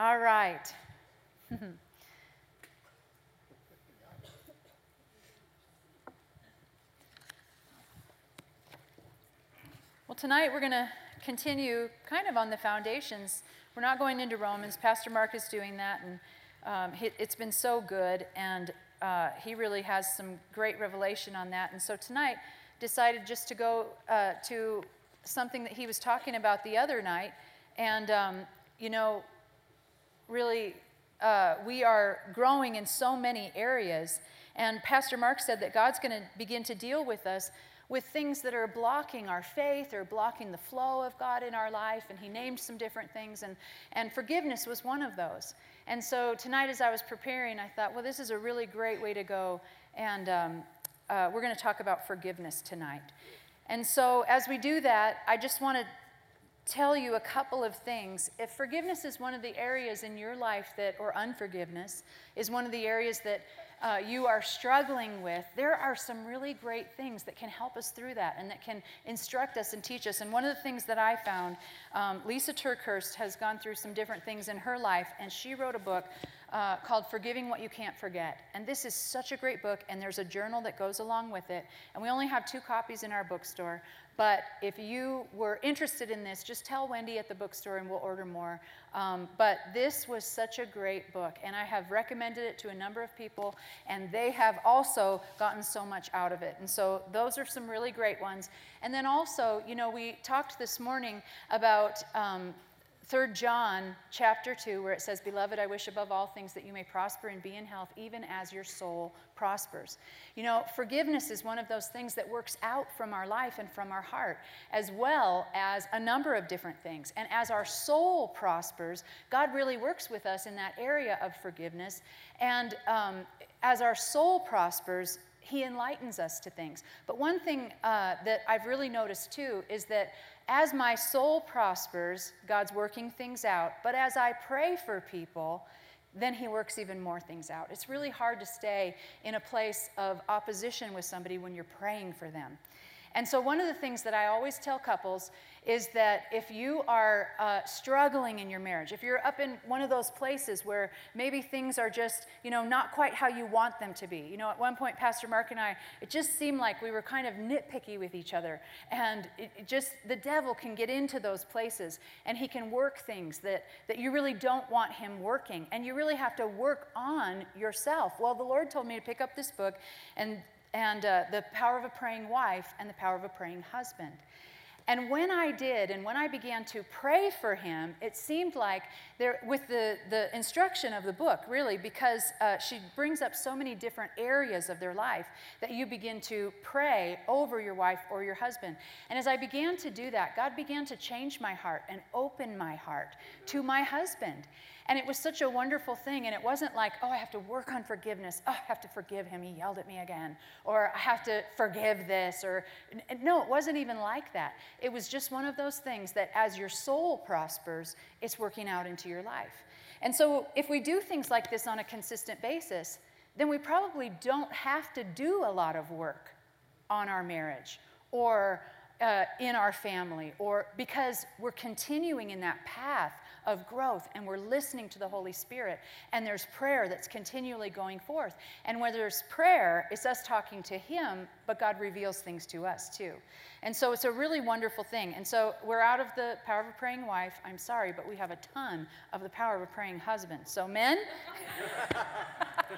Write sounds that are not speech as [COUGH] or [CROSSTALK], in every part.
All right. [LAUGHS] well, tonight we're going to continue kind of on the foundations. We're not going into Romans. Pastor Mark is doing that, and um, it's been so good, and uh, he really has some great revelation on that. And so tonight, decided just to go uh, to something that he was talking about the other night, and um, you know, really, uh, we are growing in so many areas. And Pastor Mark said that God's going to begin to deal with us with things that are blocking our faith or blocking the flow of God in our life. And he named some different things, and, and forgiveness was one of those. And so tonight, as I was preparing, I thought, well, this is a really great way to go. And um, uh, we're going to talk about forgiveness tonight. And so, as we do that, I just want to tell you a couple of things. If forgiveness is one of the areas in your life that, or unforgiveness, is one of the areas that uh, you are struggling with, there are some really great things that can help us through that and that can instruct us and teach us. And one of the things that I found, um, Lisa TerKeurst has gone through some different things in her life, and she wrote a book uh, called Forgiving What You Can't Forget. And this is such a great book, and there's a journal that goes along with it. And we only have two copies in our bookstore. But if you were interested in this, just tell Wendy at the bookstore and we'll order more. Um, but this was such a great book, and I have recommended it to a number of people, and they have also gotten so much out of it. And so those are some really great ones. And then also, you know, we talked this morning about um, 3 John chapter 2, where it says, Beloved, I wish above all things that you may prosper and be in health, even as your soul prospers. You know, forgiveness is one of those things that works out from our life and from our heart, as well as a number of different things. And as our soul prospers, God really works with us in that area of forgiveness. And um, as our soul prospers, he enlightens us to things. But one thing uh, that I've really noticed too is that as my soul prospers, God's working things out. But as I pray for people, then he works even more things out. It's really hard to stay in a place of opposition with somebody when you're praying for them. And so, one of the things that I always tell couples is that if you are uh, struggling in your marriage, if you're up in one of those places where maybe things are just, you know, not quite how you want them to be. You know, at one point, Pastor Mark and I, it just seemed like we were kind of nitpicky with each other. And it, it just, the devil can get into those places and he can work things that, that you really don't want him working. And you really have to work on yourself. Well, the Lord told me to pick up this book and and uh, the power of a praying wife and the power of a praying husband. And when I did, and when I began to pray for him, it seemed like there, with the, the instruction of the book, really, because uh, she brings up so many different areas of their life, that you begin to pray over your wife or your husband. And as I began to do that, God began to change my heart and open my heart to my husband. And it was such a wonderful thing. And it wasn't like, oh, I have to work on forgiveness. Oh, I have to forgive him. He yelled at me again. Or I have to forgive this. Or no, it wasn't even like that. It was just one of those things that as your soul prospers, it's working out into your life. And so if we do things like this on a consistent basis, then we probably don't have to do a lot of work on our marriage or uh, in our family, or because we're continuing in that path of growth and we're listening to the Holy Spirit. And there's prayer that's continually going forth. And where there's prayer, it's us talking to Him, but God reveals things to us too. And so it's a really wonderful thing. And so we're out of the power of a praying wife. I'm sorry, but we have a ton of the power of a praying husband. So, men, [LAUGHS]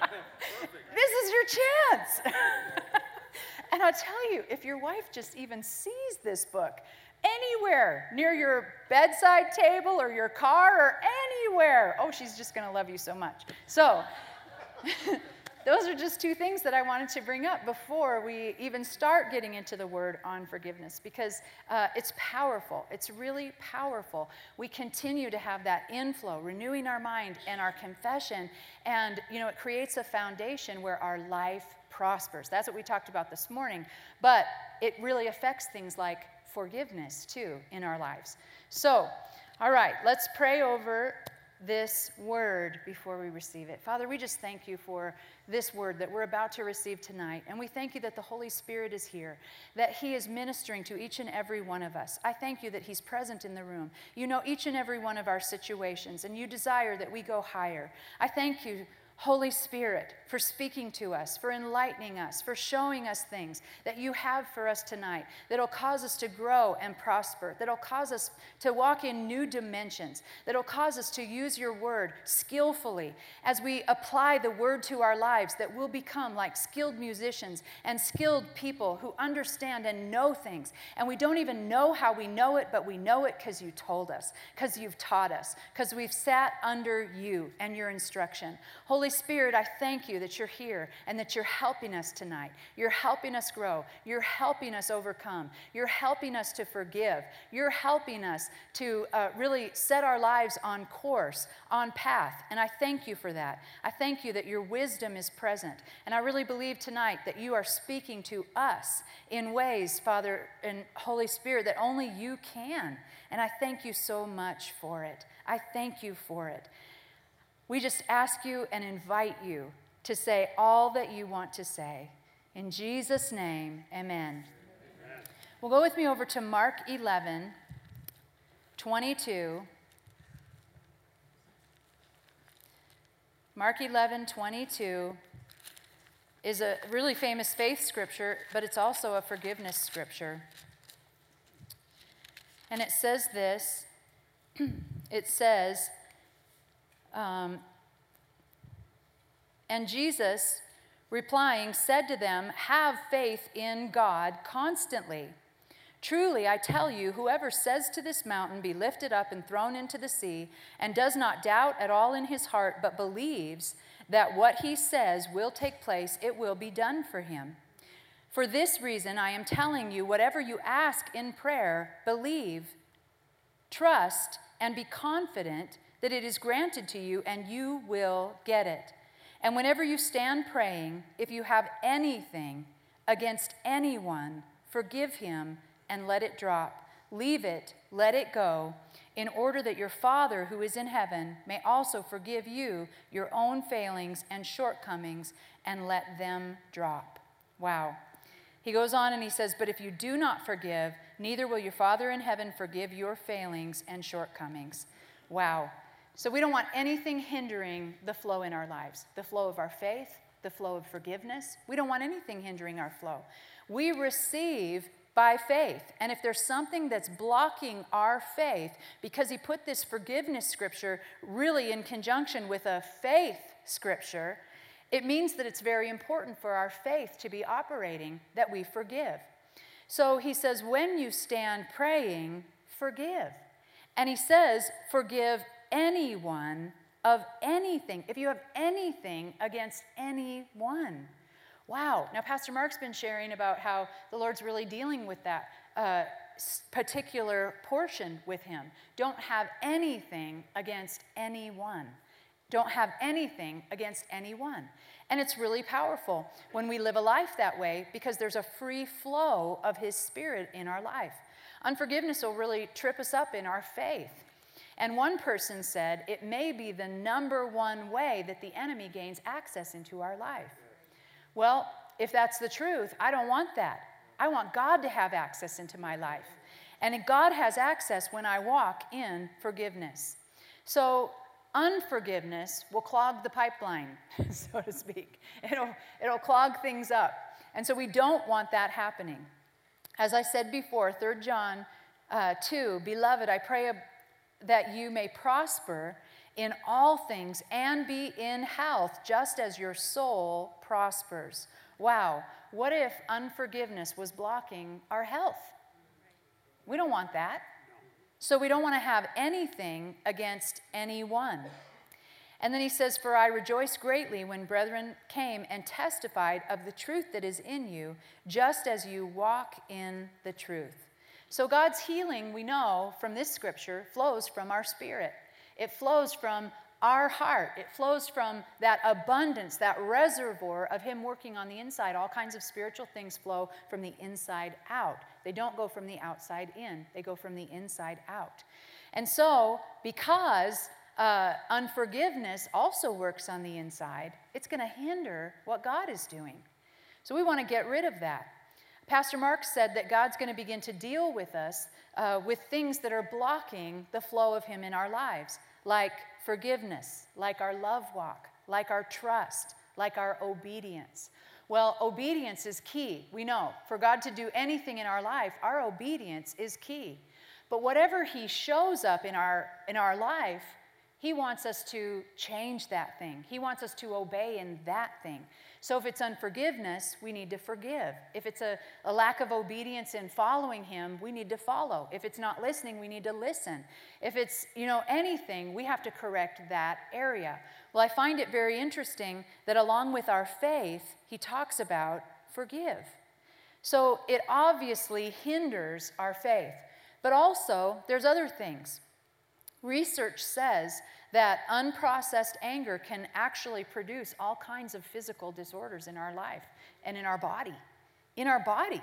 this is your chance. [LAUGHS] and I'll tell you, if your wife just even sees this book, anywhere near your bedside table or your car or anywhere. Oh, she's just going to love you so much. So, [LAUGHS] those are just two things that I wanted to bring up before we even start getting into the word on forgiveness because uh, it's powerful. It's really powerful. We continue to have that inflow, renewing our mind and our confession, and you know it creates a foundation where our life prospers. That's what we talked about this morning, but it really affects things like forgiveness too in our lives. So, all right, let's pray over this word before we receive it. Father, we just thank you for this word that we're about to receive tonight. And we thank you that the Holy Spirit is here, that He is ministering to each and every one of us. I thank you that He's present in the room. You know each and every one of our situations, and you desire that we go higher. I thank you Holy Spirit, for speaking to us, for enlightening us, for showing us things that you have for us tonight that'll cause us to grow and prosper, that'll cause us to walk in new dimensions, that'll cause us to use your word skillfully as we apply the word to our lives, that we'll become like skilled musicians and skilled people who understand and know things. And we don't even know how we know it, but we know it because you told us, because you've taught us, because we've sat under you and your instruction. Holy Spirit, I thank you that you're here and that you're helping us tonight. You're helping us grow. You're helping us overcome. You're helping us to forgive. You're helping us to uh, really set our lives on course, on path. And I thank you for that. I thank you that your wisdom is present. And I really believe tonight that you are speaking to us in ways, Father and Holy Spirit, that only you can. And I thank you so much for it. I thank you for it. We just ask you and invite you to say all that you want to say. In Jesus' name, amen. amen. Well, go with me over to Mark 11, 22. Mark 11, 22 is a really famous faith scripture, but it's also a forgiveness scripture. And it says this [CLEARS THROAT] it says, um, and Jesus, replying, said to them, Have faith in God constantly. Truly, I tell you, whoever says to this mountain, Be lifted up and thrown into the sea, and does not doubt at all in his heart, but believes that what he says will take place, it will be done for him. For this reason, I am telling you, whatever you ask in prayer, believe, trust, and be confident that it is granted to you and you will get it. And whenever you stand praying, if you have anything against anyone, forgive him and let it drop. Leave it, let it go, in order that your Father who is in heaven may also forgive you your own failings and shortcomings and let them drop. Wow. He goes on and he says, But if you do not forgive, neither will your Father in heaven forgive your failings and shortcomings. Wow. So we don't want anything hindering the flow in our lives the flow of our faith, the flow of forgiveness. We don't want anything hindering our flow. We receive by faith. And if there's something that's blocking our faith, because he put this forgiveness scripture really in conjunction with a faith scripture, it means that it's very important for our faith to be operating that we forgive. So he says, when you stand praying, forgive. And he says, forgive anyone of anything, if you have anything against anyone. Wow. Now, Pastor Mark's been sharing about how the Lord's really dealing with that uh, particular portion with him. Don't have anything against anyone. Don't have anything against anyone. And it's really powerful when we live a life that way because there's a free flow of His Spirit in our life. Unforgiveness will really trip us up in our faith. And one person said, it may be the number one way that the enemy gains access into our life. Well, if that's the truth, I don't want that. I want God to have access into my life. And God has access when I walk in forgiveness. So, unforgiveness will clog the pipeline, [LAUGHS] so to speak. It'll, it'll clog things up. And so, we don't want that happening. As I said before, 3 John uh, 2, Beloved, I pray that you may prosper in all things and be in health, just as your soul prospers. Wow, what if unforgiveness was blocking our health? We don't want that. So we don't want to have anything against anyone. And then he says, For I rejoice greatly when brethren came and testified of the truth that is in you, just as you walk in the truth. So, God's healing, we know from this scripture, flows from our spirit. It flows from our heart. It flows from that abundance, that reservoir of Him working on the inside. All kinds of spiritual things flow from the inside out. They don't go from the outside in, they go from the inside out. And so, because uh, unforgiveness also works on the inside, it's going to hinder what God is doing. So we want to get rid of that. Pastor Mark said that God's going to begin to deal with us uh, with things that are blocking the flow of Him in our lives, like forgiveness, like our love walk, like our trust, like our obedience. Well, obedience is key. We know for God to do anything in our life, our obedience is key. But whatever He shows up in our, in our life, He wants us to change that thing. He wants us to obey in that thing. So if it's unforgiveness, we need to forgive. If it's a, a lack of obedience in following Him, we need to follow. If it's not listening, we need to listen. If it's, you know, anything, we have to correct that area. Well, I find it very interesting that along with our faith, He talks about forgive. So it obviously hinders our faith. But also, there's other things. Research says that unprocessed anger can actually produce all kinds of physical disorders in our life and in our body. In our body.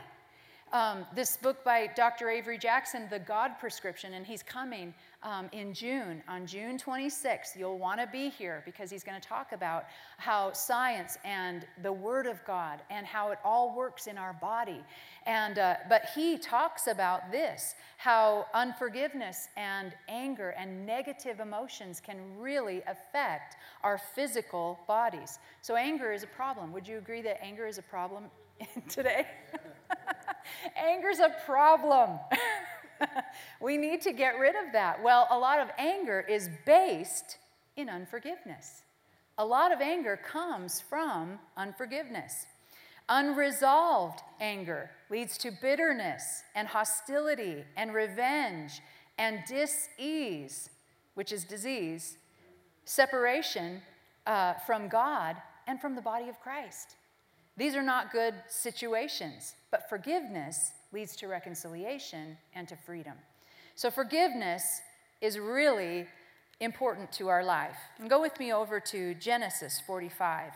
Um, this book by Dr. Avery Jackson, The God Prescription, and he's coming um, in June, on June 26th. You'll want to be here because he's going to talk about how science and the Word of God and how it all works in our body. And, uh, but he talks about this how unforgiveness and anger and negative emotions can really affect our physical bodies. So, anger is a problem. Would you agree that anger is a problem [LAUGHS] today? [LAUGHS] Anger's a problem. [LAUGHS] [LAUGHS] we need to get rid of that. Well, a lot of anger is based in unforgiveness. A lot of anger comes from unforgiveness. Unresolved anger leads to bitterness and hostility and revenge and dis-ease, which is disease, separation uh, from God and from the body of Christ. These are not good situations, but forgiveness leads to reconciliation and to freedom. So, forgiveness is really important to our life. And go with me over to Genesis 45.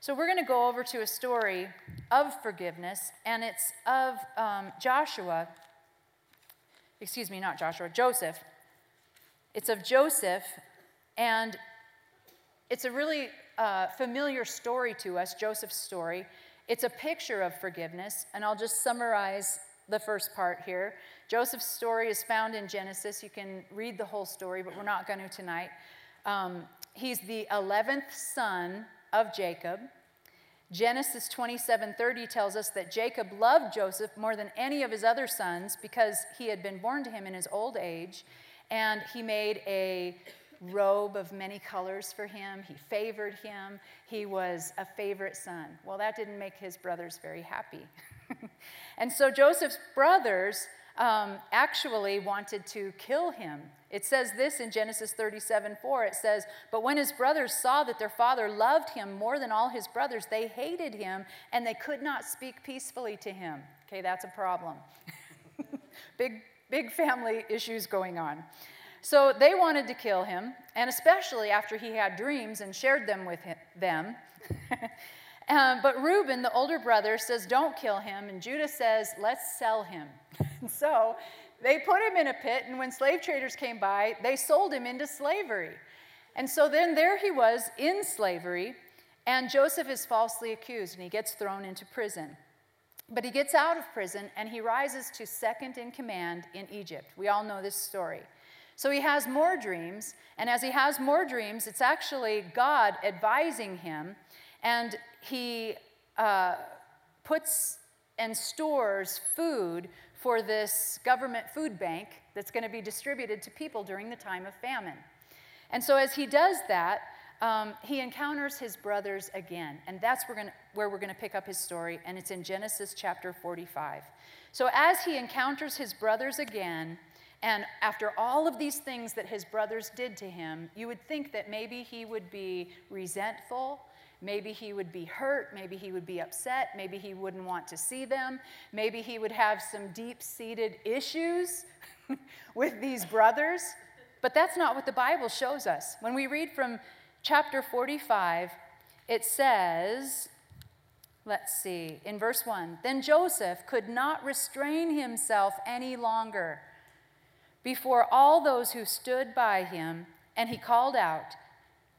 So, we're going to go over to a story of forgiveness, and it's of um, Joshua, excuse me, not Joshua, Joseph. It's of Joseph, and it's a really uh, familiar story to us, Joseph's story. It's a picture of forgiveness, and I'll just summarize the first part here. Joseph's story is found in Genesis. You can read the whole story, but we're not going to tonight. Um, he's the 11th son of Jacob. Genesis 27:30 tells us that Jacob loved Joseph more than any of his other sons because he had been born to him in his old age, and he made a robe of many colors for him. He favored him. He was a favorite son. Well, that didn't make his brothers very happy. [LAUGHS] and so Joseph's brothers um, actually wanted to kill him. It says this in Genesis 37 4. It says, But when his brothers saw that their father loved him more than all his brothers, they hated him and they could not speak peacefully to him. Okay, that's a problem. [LAUGHS] big, big family issues going on. So they wanted to kill him, and especially after he had dreams and shared them with him, them. [LAUGHS] um, but Reuben, the older brother, says, Don't kill him. And Judah says, Let's sell him. [LAUGHS] so they put him in a pit, and when slave traders came by, they sold him into slavery. And so then there he was in slavery, and Joseph is falsely accused, and he gets thrown into prison. But he gets out of prison, and he rises to second in command in Egypt. We all know this story. So he has more dreams, and as he has more dreams, it's actually God advising him, and he uh, puts and stores food for this government food bank that's going to be distributed to people during the time of famine. And so as he does that, um, he encounters his brothers again, and that's where, gonna, where we're going to pick up his story, and it's in Genesis chapter 45. So as he encounters his brothers again, and after all of these things that his brothers did to him, you would think that maybe he would be resentful, maybe he would be hurt, maybe he would be upset, maybe he wouldn't want to see them, maybe he would have some deep seated issues [LAUGHS] with these brothers. But that's not what the Bible shows us. When we read from chapter 45, it says, let's see, in verse 1 Then Joseph could not restrain himself any longer before all those who stood by him, And he called out,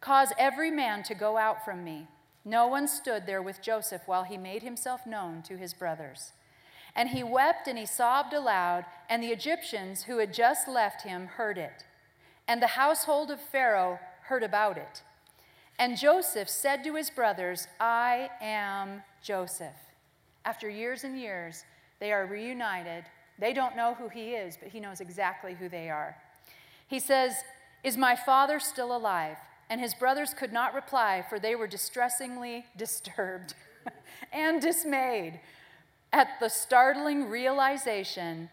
Cause every man to go out from me. No one stood there with Joseph while he made himself known to his brothers. And he wept and he sobbed aloud, and the Egyptians who had just left him heard it. And the household of Pharaoh heard about it. And Joseph said to his brothers, I am Joseph. After years and years, they are reunited. They don't know who he is, but he knows exactly who they are. He says, Is my father still alive? And his brothers could not reply, for they were distressingly [LAUGHS] disturbed [LAUGHS] and dismayed at the startling realization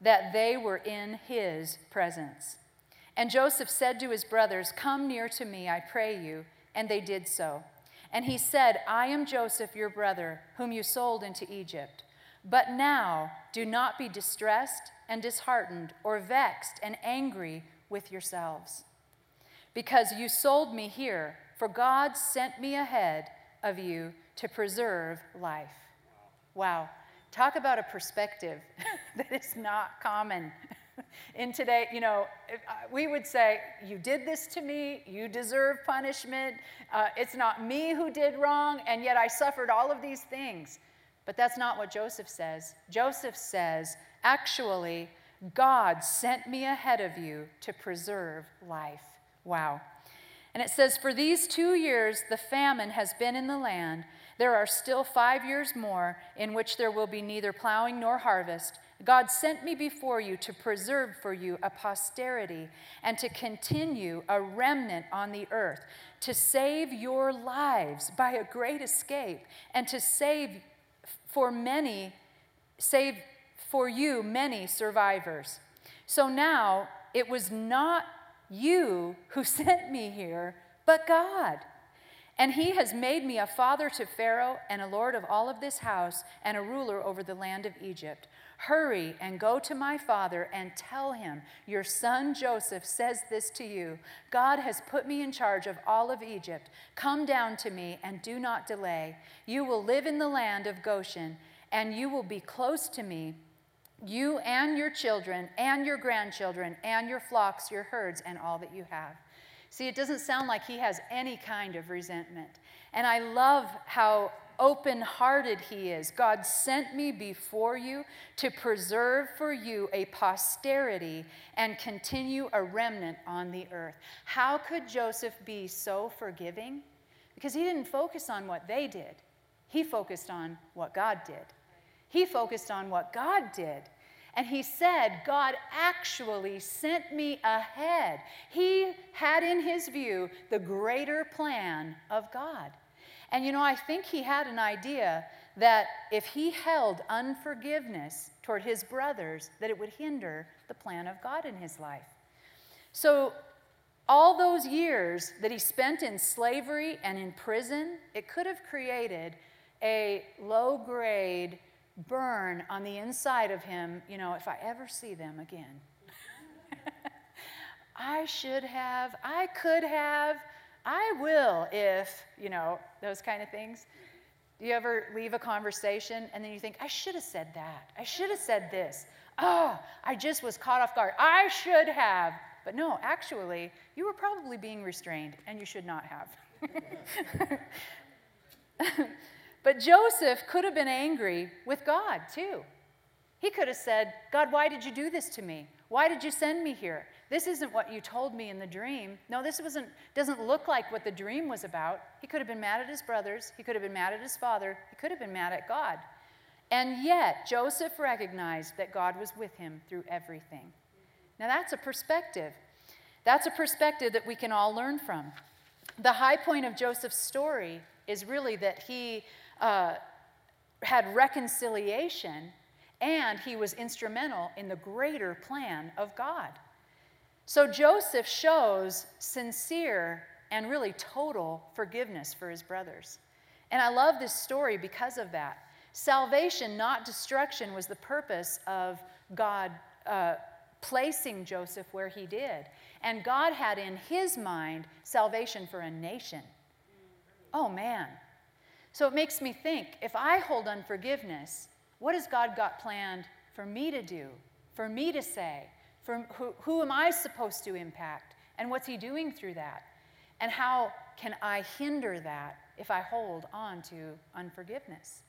that they were in his presence. And Joseph said to his brothers, Come near to me, I pray you. And they did so. And he said, I am Joseph, your brother, whom you sold into Egypt. But now do not be distressed and disheartened or vexed and angry with yourselves because you sold me here, for God sent me ahead of you to preserve life. Wow. Talk about a perspective [LAUGHS] that is not common. [LAUGHS] In today, you know, uh, we would say, You did this to me, you deserve punishment, uh, it's not me who did wrong, and yet I suffered all of these things. But that's not what Joseph says. Joseph says, Actually, God sent me ahead of you to preserve life. Wow. And it says, For these two years the famine has been in the land. There are still five years more in which there will be neither plowing nor harvest. God sent me before you to preserve for you a posterity and to continue a remnant on the earth, to save your lives by a great escape, and to save for many, save for you many survivors. So now it was not you who [LAUGHS] sent me here, but God. And he has made me a father to Pharaoh and a lord of all of this house and a ruler over the land of Egypt. Hurry and go to my father and tell him, Your son Joseph says this to you God has put me in charge of all of Egypt. Come down to me and do not delay. You will live in the land of Goshen, and you will be close to me you and your children and your grandchildren and your flocks, your herds, and all that you have. See, it doesn't sound like he has any kind of resentment. And I love how open hearted he is. God sent me before you to preserve for you a posterity and continue a remnant on the earth. How could Joseph be so forgiving? Because he didn't focus on what they did, he focused on what God did. He focused on what God did. And he said, God actually sent me ahead. He had in his view the greater plan of God. And you know, I think he had an idea that if he held unforgiveness toward his brothers, that it would hinder the plan of God in his life. So, all those years that he spent in slavery and in prison, it could have created a low grade burn on the inside of him, you know, if I ever see them again. [LAUGHS] I should have, I could have, I will if, you know, those kind of things. Do you ever leave a conversation and then you think, I should have said that. I should have said this. Oh, I just was caught off guard. I should have. But no, actually, you were probably being restrained and you should not have. [LAUGHS] But Joseph could have been angry with God too. He could have said, God, why did you do this to me? Why did you send me here? This isn't what you told me in the dream. No, this wasn't, doesn't look like what the dream was about. He could have been mad at his brothers. He could have been mad at his father. He could have been mad at God. And yet, Joseph recognized that God was with him through everything. Now, that's a perspective. That's a perspective that we can all learn from. The high point of Joseph's story is really that he uh, had reconciliation and he was instrumental in the greater plan of God. So Joseph shows sincere and really total forgiveness for his brothers. And I love this story because of that. Salvation, not destruction, was the purpose of God uh, placing Joseph where he did. And God had in his mind salvation for a nation. Oh man, so it makes me think if I hold unforgiveness, what has God got planned for me to do, for me to say? For who, who am I supposed to impact? And what's He doing through that? And how can I hinder that if I hold on to unforgiveness?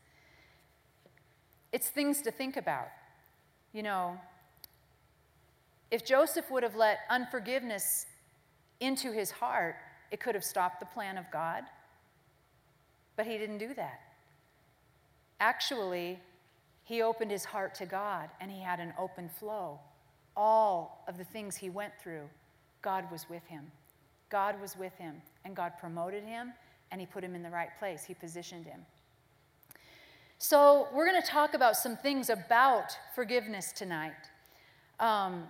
It's things to think about. You know, if Joseph would have let unforgiveness into his heart, it could have stopped the plan of God. But he didn't do that. Actually, he opened his heart to God and he had an open flow. All of the things he went through, God was with him. God was with him, and God promoted him and he put him in the right place. He positioned him. So, we're going to talk about some things about forgiveness tonight. Um,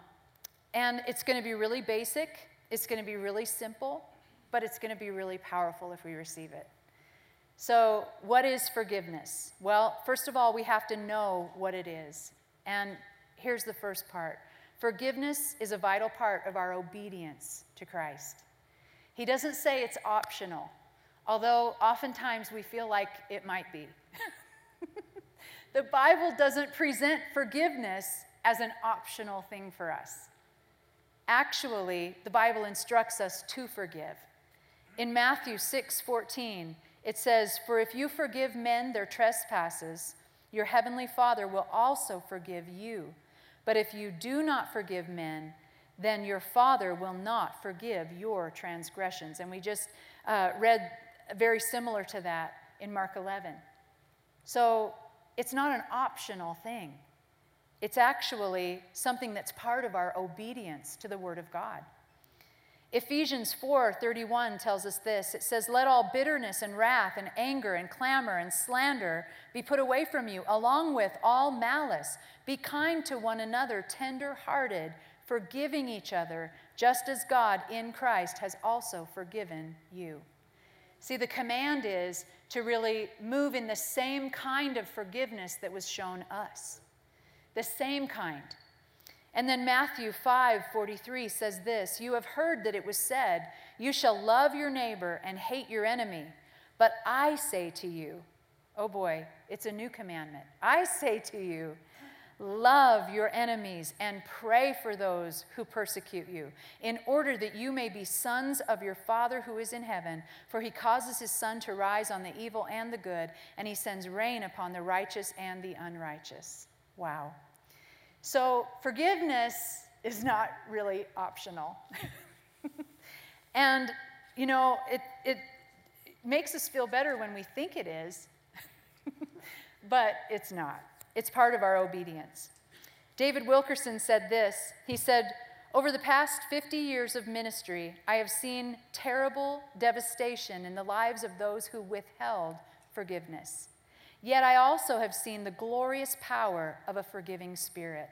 and it's going to be really basic, it's going to be really simple, but it's going to be really powerful if we receive it. So, what is forgiveness? Well, first of all, we have to know what it is. And here's the first part forgiveness is a vital part of our obedience to Christ. He doesn't say it's optional, although oftentimes we feel like it might be. [LAUGHS] the Bible doesn't present forgiveness as an optional thing for us. Actually, the Bible instructs us to forgive. In Matthew 6 14, it says, For if you forgive men their trespasses, your heavenly Father will also forgive you. But if you do not forgive men, then your Father will not forgive your transgressions. And we just uh, read very similar to that in Mark 11. So it's not an optional thing, it's actually something that's part of our obedience to the Word of God. Ephesians 4:31 tells us this. It says, "Let all bitterness and wrath and anger and clamor and slander be put away from you, along with all malice. Be kind to one another, tender-hearted, forgiving each other, just as God in Christ has also forgiven you." See, the command is to really move in the same kind of forgiveness that was shown us. The same kind. And then Matthew 5 43 says this You have heard that it was said, You shall love your neighbor and hate your enemy. But I say to you, oh boy, it's a new commandment. I say to you, love your enemies and pray for those who persecute you, in order that you may be sons of your Father who is in heaven. For he causes his sun to rise on the evil and the good, and he sends rain upon the righteous and the unrighteous. Wow. So, forgiveness is not really optional. [LAUGHS] and, you know, it, it makes us feel better when we think it is, [LAUGHS] but it's not. It's part of our obedience. David Wilkerson said this He said, Over the past 50 years of ministry, I have seen terrible devastation in the lives of those who withheld forgiveness. Yet I also have seen the glorious power of a forgiving spirit.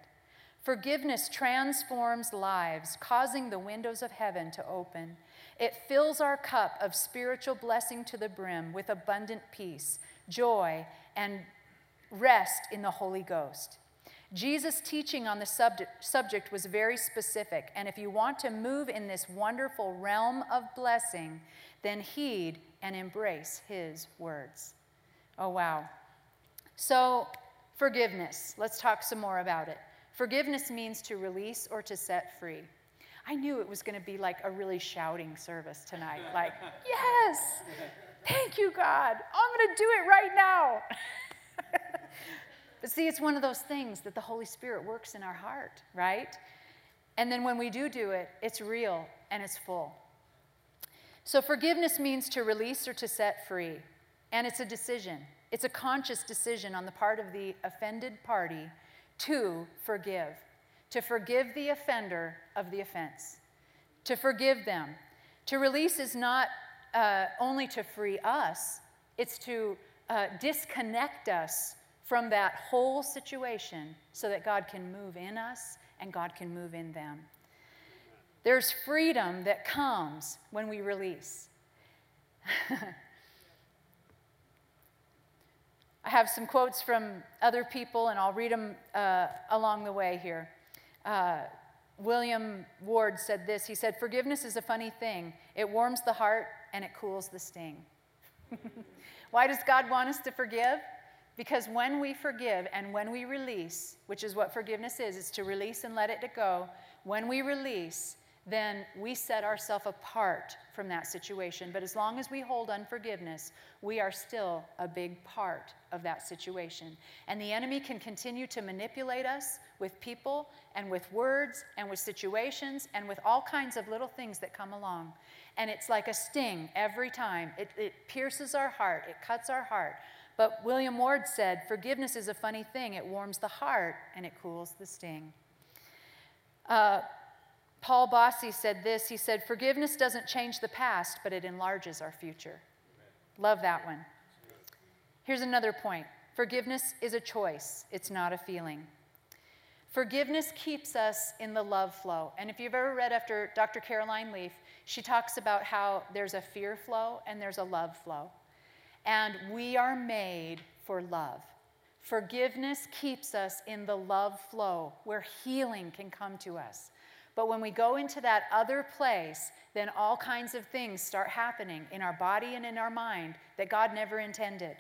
Forgiveness transforms lives, causing the windows of heaven to open. It fills our cup of spiritual blessing to the brim with abundant peace, joy, and rest in the Holy Ghost. Jesus' teaching on the subject, subject was very specific, and if you want to move in this wonderful realm of blessing, then heed and embrace his words. Oh, wow. So, forgiveness. Let's talk some more about it. Forgiveness means to release or to set free. I knew it was going to be like a really shouting service tonight. Like, [LAUGHS] yes, thank you, God. I'm going to do it right now. [LAUGHS] but see, it's one of those things that the Holy Spirit works in our heart, right? And then when we do do it, it's real and it's full. So, forgiveness means to release or to set free, and it's a decision. It's a conscious decision on the part of the offended party to forgive, to forgive the offender of the offense, to forgive them. To release is not uh, only to free us, it's to uh, disconnect us from that whole situation so that God can move in us and God can move in them. There's freedom that comes when we release. [LAUGHS] I have some quotes from other people, and I'll read them uh, along the way here. Uh, William Ward said this He said, Forgiveness is a funny thing. It warms the heart and it cools the sting. [LAUGHS] Why does God want us to forgive? Because when we forgive and when we release, which is what forgiveness is, is to release and let it go, when we release, then we set ourselves apart from that situation. But as long as we hold unforgiveness, we are still a big part of that situation. And the enemy can continue to manipulate us with people and with words and with situations and with all kinds of little things that come along. And it's like a sting every time. It, it pierces our heart, it cuts our heart. But William Ward said, Forgiveness is a funny thing. It warms the heart and it cools the sting. Uh, Paul Boese said this He said, Forgiveness doesn't change the past, but it enlarges our future. Love that one. Here's another point forgiveness is a choice, it's not a feeling. Forgiveness keeps us in the love flow. And if you've ever read after Dr. Caroline Leaf, she talks about how there's a fear flow and there's a love flow. And we are made for love. Forgiveness keeps us in the love flow where healing can come to us. But when we go into that other place, then all kinds of things start happening in our body and in our mind that God never intended.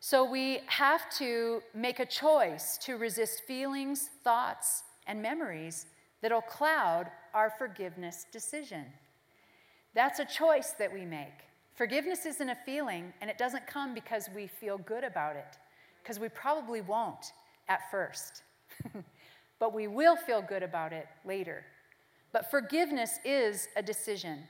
So we have to make a choice to resist feelings, thoughts, and memories that'll cloud our forgiveness decision. That's a choice that we make. Forgiveness isn't a feeling, and it doesn't come because we feel good about it, because we probably won't at first. [LAUGHS] but we will feel good about it later. But forgiveness is a decision.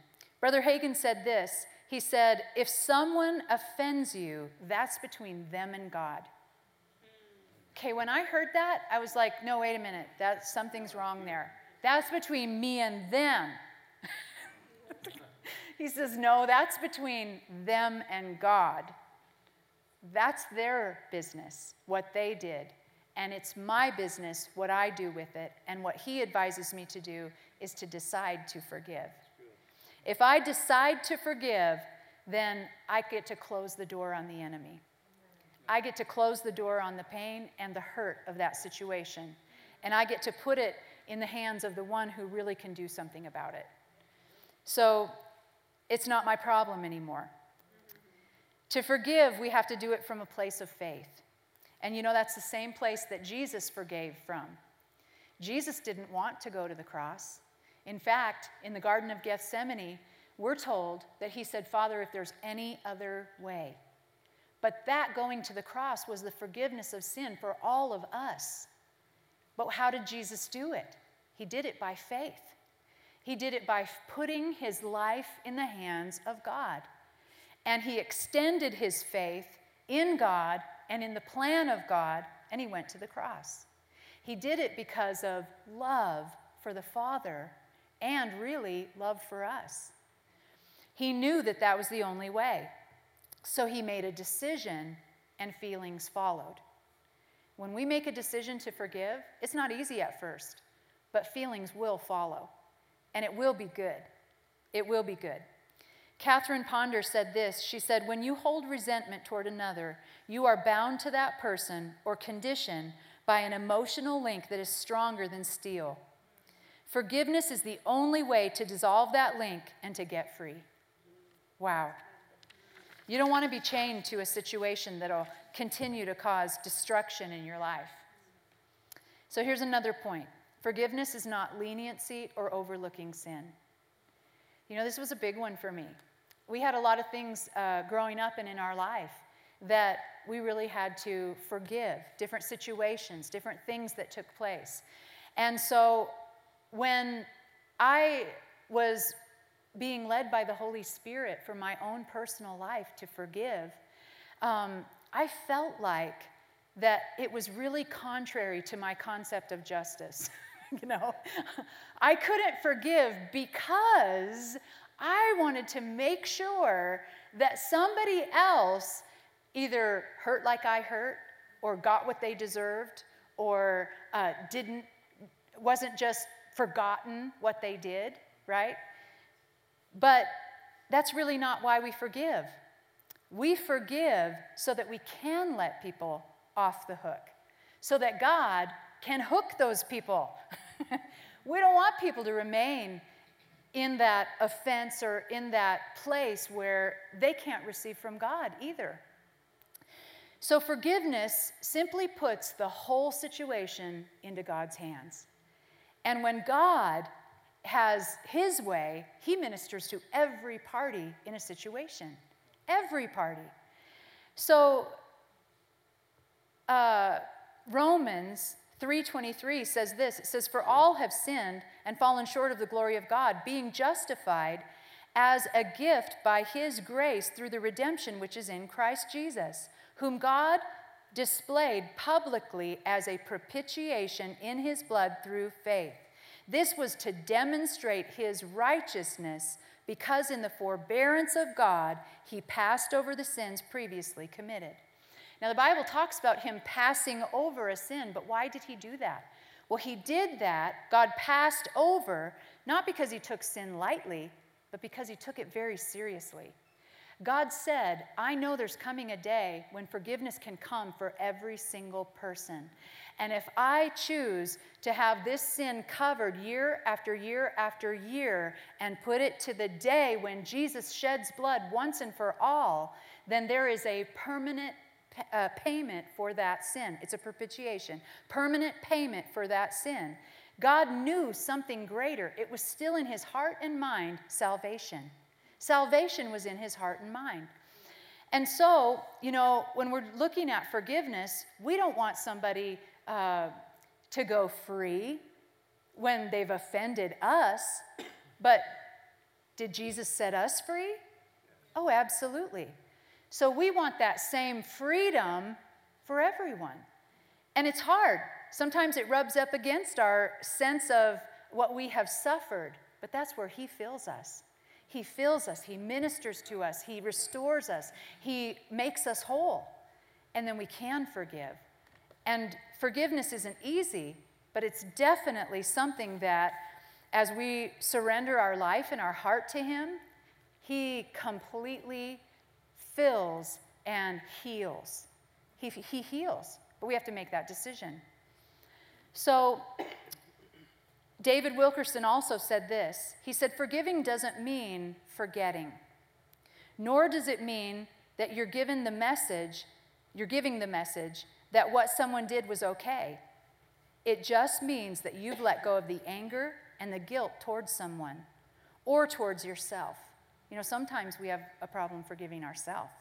Brother Hagin said this He said, If someone offends you, that's between them and God. Okay, when I heard that, I was like, no, wait a minute, that something's wrong there. That's between me and them. [LAUGHS] he says, no, that's between them and God. That's their business, what they did and it's my business what I do with it. And what he advises me to do is to decide to forgive. If I decide to forgive, then I get to close the door on the enemy. I get to close the door on the pain and the hurt of that situation. And I get to put it in the hands of the one who really can do something about it. So it's not my problem anymore. To forgive, we have to do it from a place of faith. And you know, that's the same place that Jesus forgave from. Jesus didn't want to go to the cross. In fact, in the Garden of Gethsemane, we're told that he said, Father, if there's any other way. But that going to the cross was the forgiveness of sin for all of us. But how did Jesus do it? He did it by faith. He did it by putting his life in the hands of God. And he extended his faith in God and in the plan of God, and he went to the cross. He did it because of love for the Father and really love for us. He knew that that was the only way. So he made a decision, and feelings followed. When we make a decision to forgive, it's not easy at first, but feelings will follow, and it will be good. It will be good. Catherine Ponder said this She said, When you hold resentment toward another, you are bound to that person or condition by an emotional link that is stronger than steel. Forgiveness is the only way to dissolve that link and to get free. Wow. You don't want to be chained to a situation that'll continue to cause destruction in your life. So here's another point forgiveness is not leniency or overlooking sin. You know, this was a big one for me we had a lot of things uh, growing up and in our life that we really had to forgive, different situations, different things that took place. And so when I was being led by the Holy Spirit for my own personal life to forgive, um, I felt like that it was really contrary to my concept of justice. [LAUGHS] you know, I couldn't forgive because I wanted to make sure that somebody else either hurt like I hurt, or got what they deserved, or uh, didn't, wasn't just forgotten what they did, right? But that's really not why we forgive. We forgive so that we can let people off the hook, so that God can hook those people. [LAUGHS] we don't want people to remain in that offense or in that place where they can't receive from God either. So, forgiveness simply puts the whole situation into God's hands. And when God has his way, he ministers to every party in a situation. Every party. So, uh, Romans 3:23 says this. It says, "For all have sinned and fallen short of the glory of God, being justified as a gift by his grace through the redemption which is in Christ Jesus, whom God displayed publicly as a propitiation in his blood through faith. This was to demonstrate his righteousness because in the forbearance of God he passed over the sins previously committed. Now, the Bible talks about him passing over a sin, but why did he do that? Well, he did that. God passed over, not because he took sin lightly, but because he took it very seriously. God said, I know there's coming a day when forgiveness can come for every single person. And if I choose to have this sin covered year after year after year and put it to the day when Jesus sheds blood once and for all, then there is a permanent uh, payment for that sin. It's a propitiation, permanent payment for that sin. God knew something greater. It was still in his heart and mind salvation. Salvation was in his heart and mind. And so, you know, when we're looking at forgiveness, we don't want somebody uh, to go free when they've offended us. But did Jesus set us free? Oh, absolutely. So we want that same freedom for everyone. And it's hard. Sometimes it rubs up against our sense of what we have suffered, but that's where He fills us. He fills us, He ministers to us, He restores us, He makes us whole. And then we can forgive. And forgiveness isn't easy, but it's definitely something that as we surrender our life and our heart to Him, He completely fills and heals. He, he heals, but we have to make that decision. So, David Wilkerson also said this. He said, Forgiving doesn't mean forgetting, nor does it mean that you're given the message, you're giving the message that what someone did was okay. It just means that you've let go of the anger and the guilt towards someone or towards yourself. You know, sometimes we have a problem forgiving ourselves,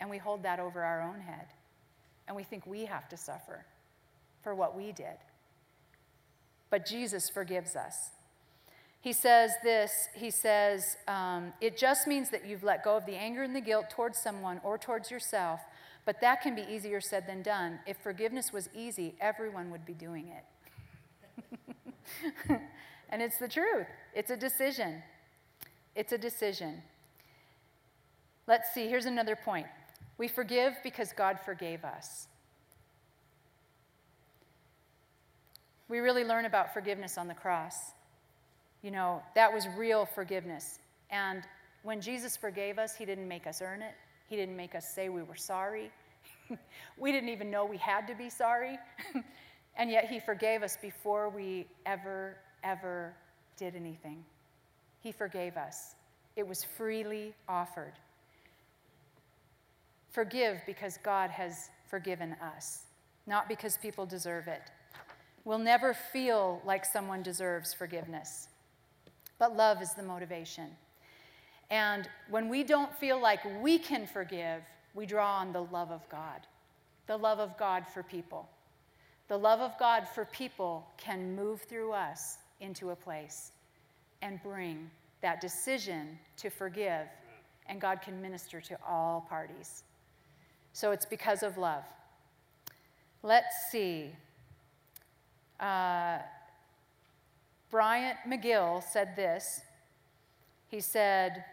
and we hold that over our own head, and we think we have to suffer for what we did but Jesus forgives us. He says this He says, um, it just means that you've let go of the anger and the guilt towards someone or towards yourself, but that can be easier said than done. If forgiveness was easy, everyone would be doing it. [LAUGHS] and it's the truth, it's a decision. It's a decision. Let's see, here's another point. We forgive because God forgave us. We really learn about forgiveness on the cross. You know, that was real forgiveness. And when Jesus forgave us, He didn't make us earn it, He didn't make us say we were sorry. [LAUGHS] we didn't even know we had to be sorry. [LAUGHS] and yet He forgave us before we ever, ever did anything. He forgave us, it was freely offered. Forgive because God has forgiven us, not because people deserve it We'll never feel like someone deserves forgiveness. But love is the motivation. And when we don't feel like we can forgive, we draw on the love of God, the love of God for people. The love of God for people can move through us into a place and bring that decision to forgive, and God can minister to all parties. So it's because of love. Let's see. Uh, Bryant McGill said this. He said,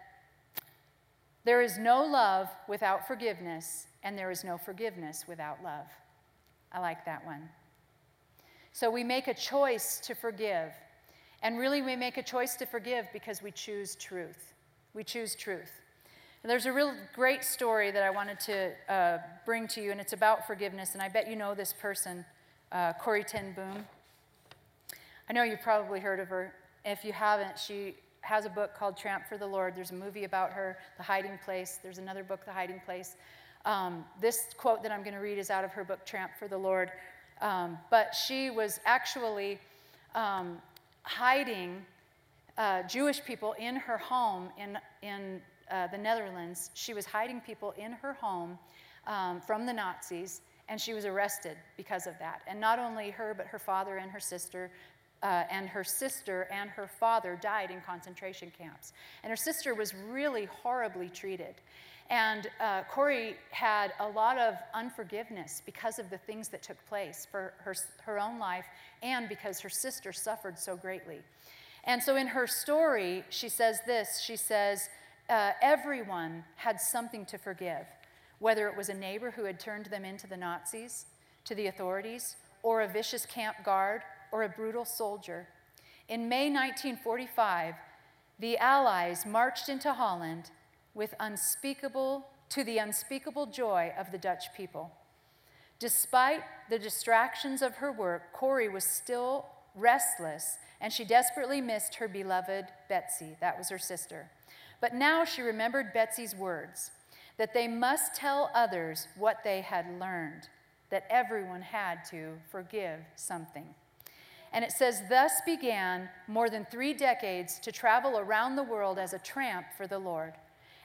There is no love without forgiveness, and there is no forgiveness without love. I like that one. So we make a choice to forgive. And really, we make a choice to forgive because we choose truth. We choose truth. And there's a real great story that I wanted to uh, bring to you, and it's about forgiveness. And I bet you know this person uh, Corrie ten Boom. I know you've probably heard of her. If you haven't, she has a book called Tramp for the Lord. There's a movie about her, The Hiding Place. There's another book, The Hiding Place. Um, this quote that I'm going to read is out of her book, Tramp for the Lord. Um, but she was actually um, hiding uh, Jewish people in her home in, in uh, the Netherlands. She was hiding people in her home um, from the Nazis, and she was arrested because of that. And not only her, but her father and her sister. Uh, and her sister and her father died in concentration camps. And her sister was really horribly treated. And uh, Corrie had a lot of unforgiveness because of the things that took place for her, her own life and because her sister suffered so greatly. And so in her story, she says this she says, uh, Everyone had something to forgive, whether it was a neighbor who had turned them into the Nazis, to the authorities, or a vicious camp guard, or a brutal soldier. In May 1945, the Allies marched into Holland with unspeakable, to the unspeakable joy of the Dutch people. Despite the distractions of her work, Corrie was still restless and she desperately missed her beloved Betsy. That was her sister. But now she remembered Betsy's words that they must tell others what they had learned, that everyone had to forgive something. And it says, thus began more than three decades to travel around the world as a tramp for the Lord.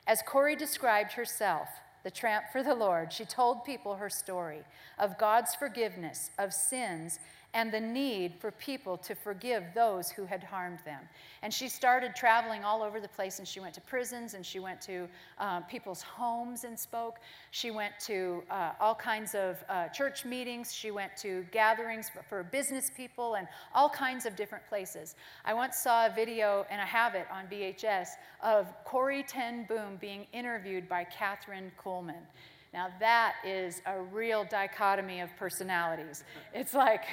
As Corrie described herself, the tramp for the Lord, she told people her story of God's forgiveness of sins and the need for people to forgive those who had harmed them. And she started traveling all over the place, and she went to prisons, and she went to uh, people's homes and spoke. She went to uh, all kinds of uh, church meetings. She went to gatherings for, business people and all kinds of different places. I once saw a video, and I have it on VHS, of Corrie Ten Boom being interviewed by Kathryn Kuhlman. Now, that is a real dichotomy of personalities. It's like,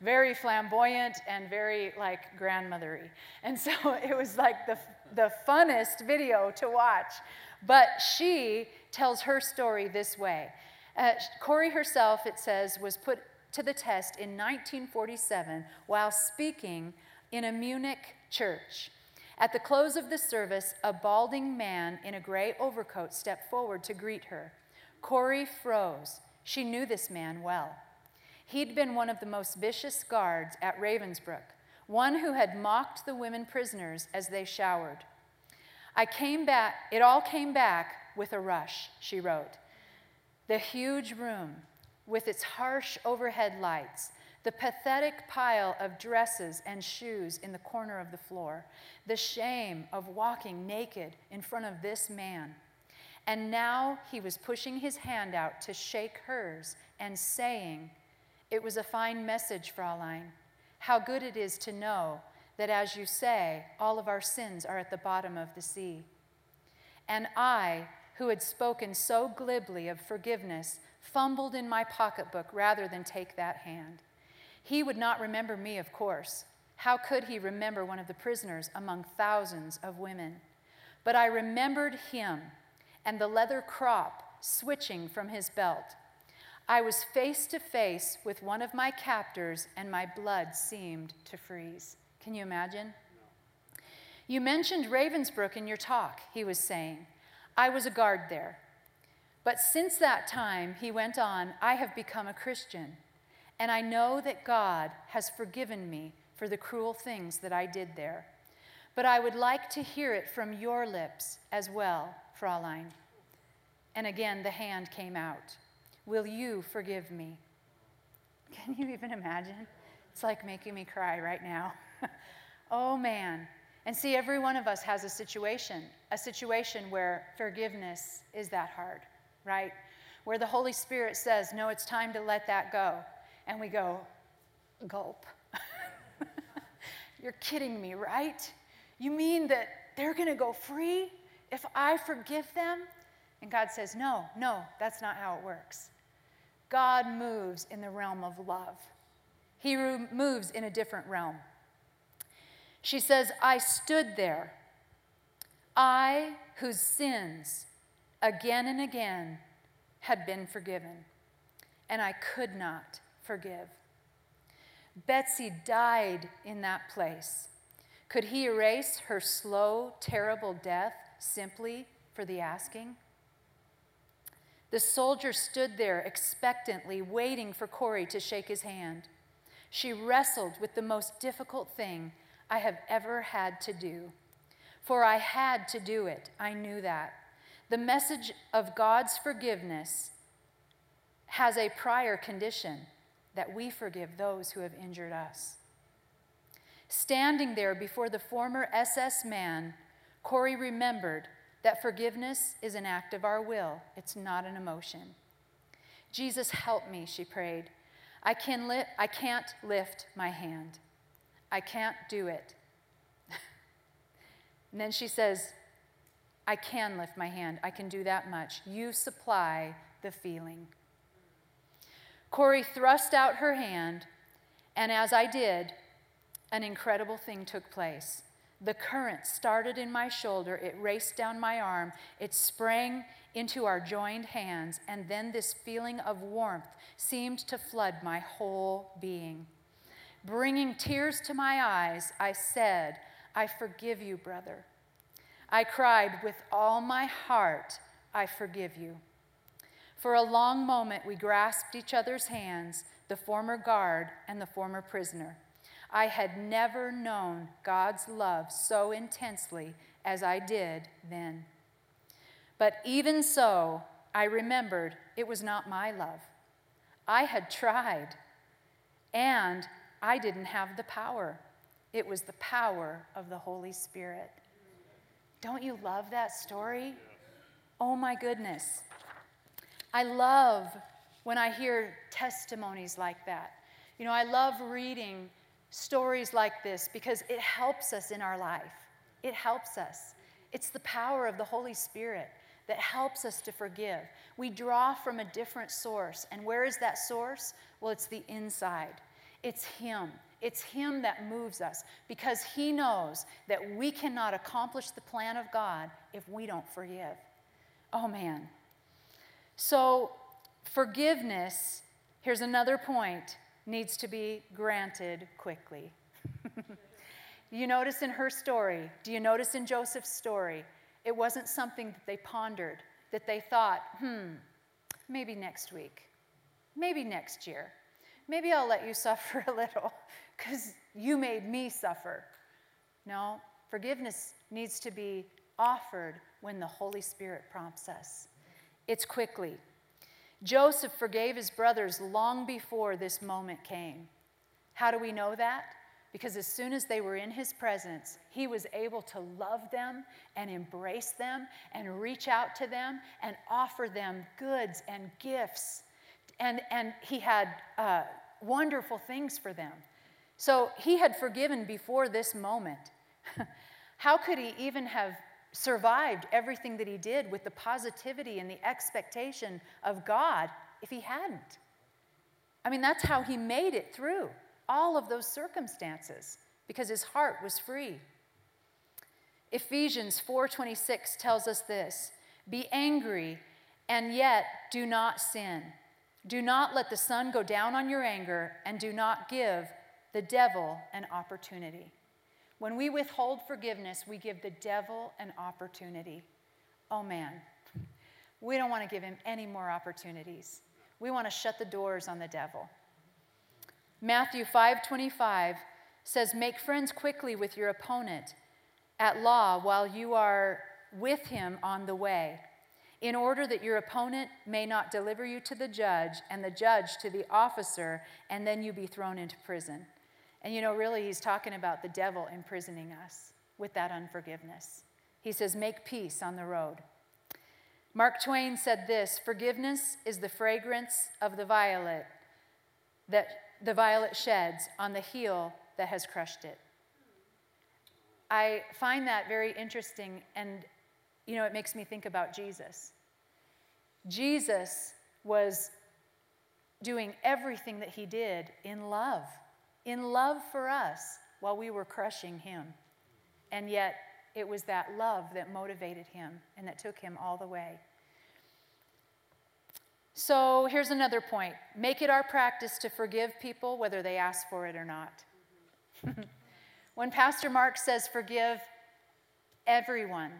very flamboyant and very like grandmothery. And so [LAUGHS] it was like the, the funnest video to watch. But she tells her story this way. Uh, Corrie herself, it says, was put to the test in 1947 while speaking in a Munich church. At the close of the service, a balding man in a gray overcoat stepped forward to greet her. Corrie froze. She knew this man well. He'd been one of the most vicious guards at Ravensbrück, one who had mocked the women prisoners as they showered. I came back, it all came back with a rush, she wrote. The huge room with its harsh overhead lights, the pathetic pile of dresses and shoes in the corner of the floor, the shame of walking naked in front of this man. And now he was pushing his hand out to shake hers and saying, it was a fine message, Fraulein. How good it is to know that, as you say, all of our sins are at the bottom of the sea. And I, who had spoken so glibly of forgiveness, fumbled in my pocketbook rather than take that hand. He would not remember me, of course. How could he remember one of the prisoners among thousands of women? But I remembered him and the leather crop switching from his belt I was face to face with one of my captors, and my blood seemed to freeze. Can you imagine? You mentioned Ravensbrück in your talk, he was saying. I was a guard there. But since that time, he went on, I have become a Christian, and I know that God has forgiven me for the cruel things that I did there. But I would like to hear it from your lips as well, Fraulein. And again, the hand came out. Will you forgive me? Can you even imagine? It's like making me cry right now. [LAUGHS] oh man. And see, every one of us has a situation, a situation where forgiveness is that hard, right? Where the Holy Spirit says, No, it's time to let that go. And we go, Gulp. [LAUGHS] You're kidding me, right? You mean that they're going to go free if I forgive them? And God says, No, no, that's not how it works. God moves in the realm of love, He moves in a different realm. She says, I stood there, I whose sins again and again had been forgiven, and I could not forgive. Betsy died in that place. Could he erase her slow, terrible death simply for the asking? The soldier stood there expectantly, waiting for Corrie to shake his hand. She wrestled with the most difficult thing I have ever had to do. For I had to do it. I knew that. The message of God's forgiveness has a prior condition that we forgive those who have injured us. Standing there before the former SS man, Corrie remembered that forgiveness is an act of our will, it's not an emotion. Jesus, help me, she prayed. I, can li- I can't lift my hand. I can't do it. [LAUGHS] and then she says, I can lift my hand. I can do that much. You supply the feeling. Corrie thrust out her hand, and as I did, an incredible thing took place. The current started in my shoulder, it raced down my arm, it sprang into our joined hands, and then this feeling of warmth seemed to flood my whole being. Bringing tears to my eyes, I said, I forgive you, brother. I cried with all my heart, I forgive you. For a long moment, we grasped each other's hands, the former guard and the former prisoner. I had never known God's love so intensely as I did then. But even so, I remembered it was not my love. I had tried, and I didn't have the power. It was the power of the Holy Spirit. Don't you love that story? Oh my goodness. I love when I hear testimonies like that. You know, I love reading stories like this because it helps us in our life. It helps us. It's the power of the Holy Spirit that helps us to forgive. We draw from a different source. And where is that source? Well, it's the inside. It's Him. It's Him that moves us because He knows that we cannot accomplish the plan of God if we don't forgive. Oh, man. So, forgiveness, here's another point, needs to be granted quickly. [LAUGHS] you notice in her story, do you notice in Joseph's story, it wasn't something that they pondered, that they thought, hmm, maybe next week, maybe next year, maybe I'll let you [LAUGHS] suffer a little because you made me suffer. No, forgiveness needs to be offered when the Holy Spirit prompts us. It's quickly. Joseph forgave his brothers long before this moment came. How do we know that? Because as soon as they were in his presence, he was able to love them and embrace them and reach out to them and offer them goods and gifts. And, and he had uh, wonderful things for them. So he had forgiven before this moment. [LAUGHS] How could he even have survived everything that he did with the positivity and the expectation of God if he hadn't. I mean, that's how he made it through all of those circumstances because his heart was free. Ephesians 4:26 tells us this, "Be angry and yet do not sin. Do not let the sun go down on your anger and do not give the devil an opportunity." When we withhold forgiveness, we give the devil an opportunity. Oh man, we don't want to give him any more opportunities. We want to shut the doors on the devil. Matthew 5:25 says, "Make friends quickly with your opponent at law while you are with him on the way, in order that your opponent may not deliver you to the judge and the judge to the officer, and then you be thrown into prison." And you know, really, he's talking about the devil imprisoning us with that unforgiveness. He says, Make peace on the road. Mark Twain said this Forgiveness is the fragrance of the violet that the violet sheds on the heel that has crushed it. I find that very interesting, and you know, it makes me think about Jesus. Jesus was doing everything that he did in love in love for us while we were crushing him. And yet, it was that love that motivated him and that took him all the way. So, here's another point make it our practice to forgive people whether they ask for it or not. [LAUGHS] when Pastor Mark says forgive everyone,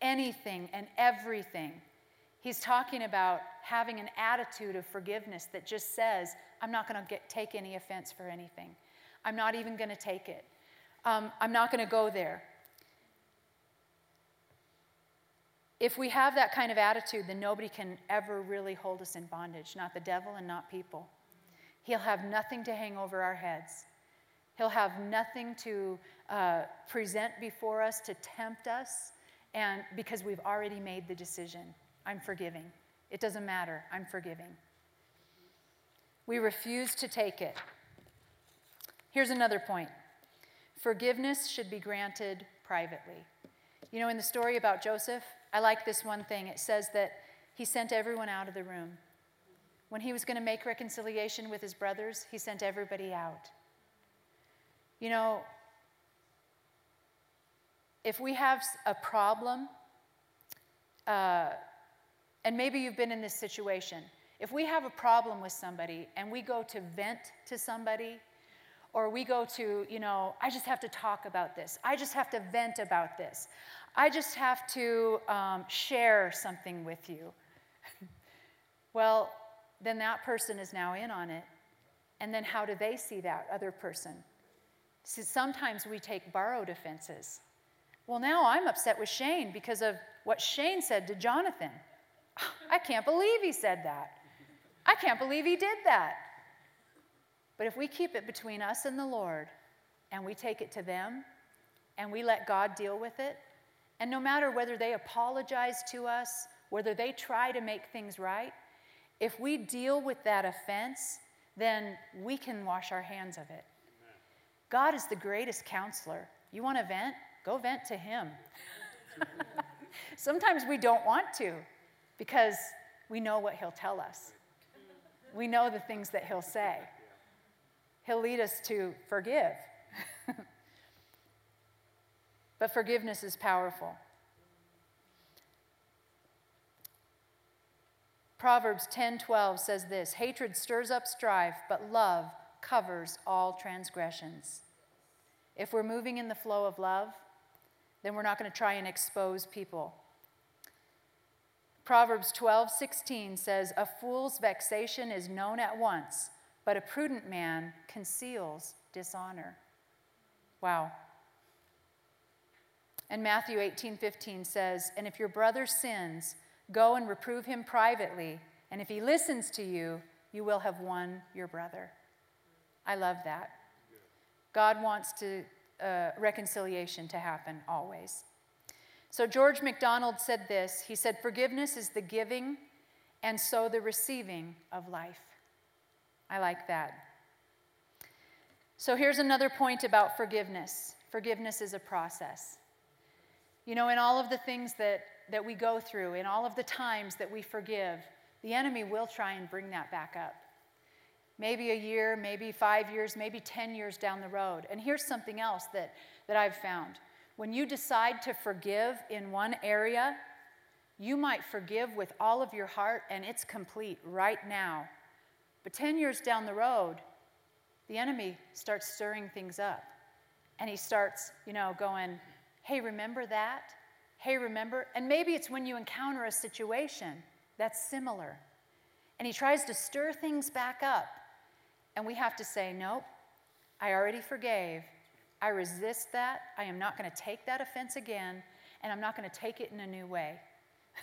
anything, and everything, he's talking about having an attitude of forgiveness that just says, I'm not going to take any offense for anything. I'm not even going to take it. um, I'm not going to go there. If we have that kind of attitude, then nobody can ever really hold us in bondage, not the devil and not people. He'll have nothing to hang over our heads. He'll have nothing to uh, present before us to tempt us, and because we've already made the decision, I'm forgiving. It doesn't matter, I'm forgiving. We refuse to take it. Here's another point forgiveness should be granted privately. You know, in the story about Joseph, I like this one thing. It says that he sent everyone out of the room. When he was going to make reconciliation with his brothers, he sent everybody out. You know, if we have a problem, uh, and maybe you've been in this situation, if we have a problem with somebody and we go to vent to somebody, or we go to, you know, I just have to talk about this, I just have to vent about this, I just have to um, share something with you. [LAUGHS] well, then that person is now in on it. And then how do they see that other person? See, sometimes we take borrowed offenses. Well, now I'm upset with Shane because of what Shane said to Jonathan. I can't believe he said that. I can't believe he did that. But if we keep it between us and the Lord and we take it to them and we let God deal with it, and no matter whether they apologize to us, whether they try to make things right, if we deal with that offense, then we can wash our hands of it. God is the greatest counselor. You want to vent? Go vent to Him. [LAUGHS] Sometimes we don't want to because we know what He'll tell us, we know the things that He'll say. He'll lead us to forgive. [LAUGHS] but forgiveness is powerful. Proverbs 10:12 says this, hatred stirs up strife, but love covers all transgressions. If we're moving in the flow of love, then we're not going to try and expose people. Proverbs 12:16 says, "A fool's vexation is known at once, but a prudent man conceals dishonor." Wow. And Matthew 18:15 says, "And if your brother sins, Go and reprove him privately, and if he listens to you, you will have won your brother. I love that. God wants to, uh, reconciliation to happen always. So George MacDonald said this He said, Forgiveness is the giving and so the receiving of life. I like that. So here's another point about forgiveness forgiveness is a process. You know, in all of the things that that we go through, in all of the times that we forgive, the enemy will try and bring that back up. Maybe a year, maybe five years, maybe 10 years down the road. And here's something else that, that I've found. When you decide to forgive in one area, you might forgive with all of your heart and it's complete right now. But 10 years down the road, the enemy starts stirring things up. And he starts, you know, going, hey, remember that? hey, remember? And maybe it's when you encounter a situation that's similar. And he tries to stir things back up. And we have to say, nope, I already forgave. I resist that. I am not going to take that offense again, and I'm not going to take it in a new way.